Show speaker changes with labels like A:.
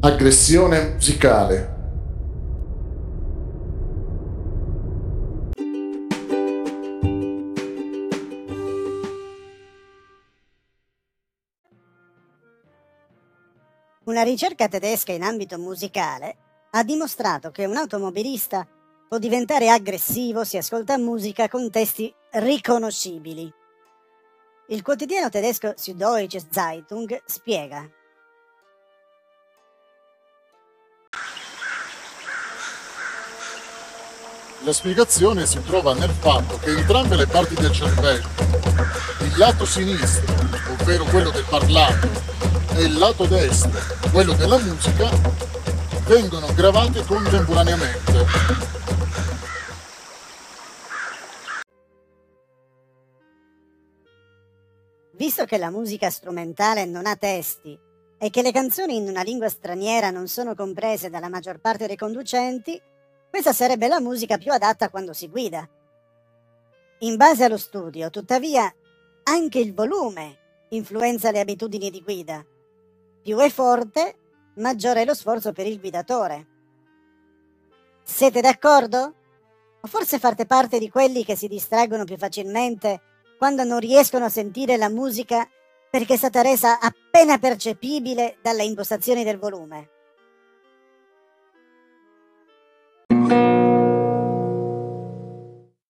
A: Aggressione musicale.
B: Una ricerca tedesca in ambito musicale ha dimostrato che un automobilista può diventare aggressivo se ascolta musica con testi riconoscibili. Il quotidiano tedesco Süddeutsche Zeitung spiega
A: La spiegazione si trova nel fatto che entrambe le parti del cervello, il lato sinistro, ovvero quello del parlato, e il lato destro, quello della musica, vengono gravate contemporaneamente.
B: Visto che la musica strumentale non ha testi e che le canzoni in una lingua straniera non sono comprese dalla maggior parte dei conducenti, questa sarebbe la musica più adatta quando si guida. In base allo studio, tuttavia, anche il volume influenza le abitudini di guida. Più è forte, maggiore è lo sforzo per il guidatore. Siete d'accordo? O forse fate parte di quelli che si distraggono più facilmente quando non riescono a sentire la musica perché è stata resa appena percepibile dalle impostazioni del volume?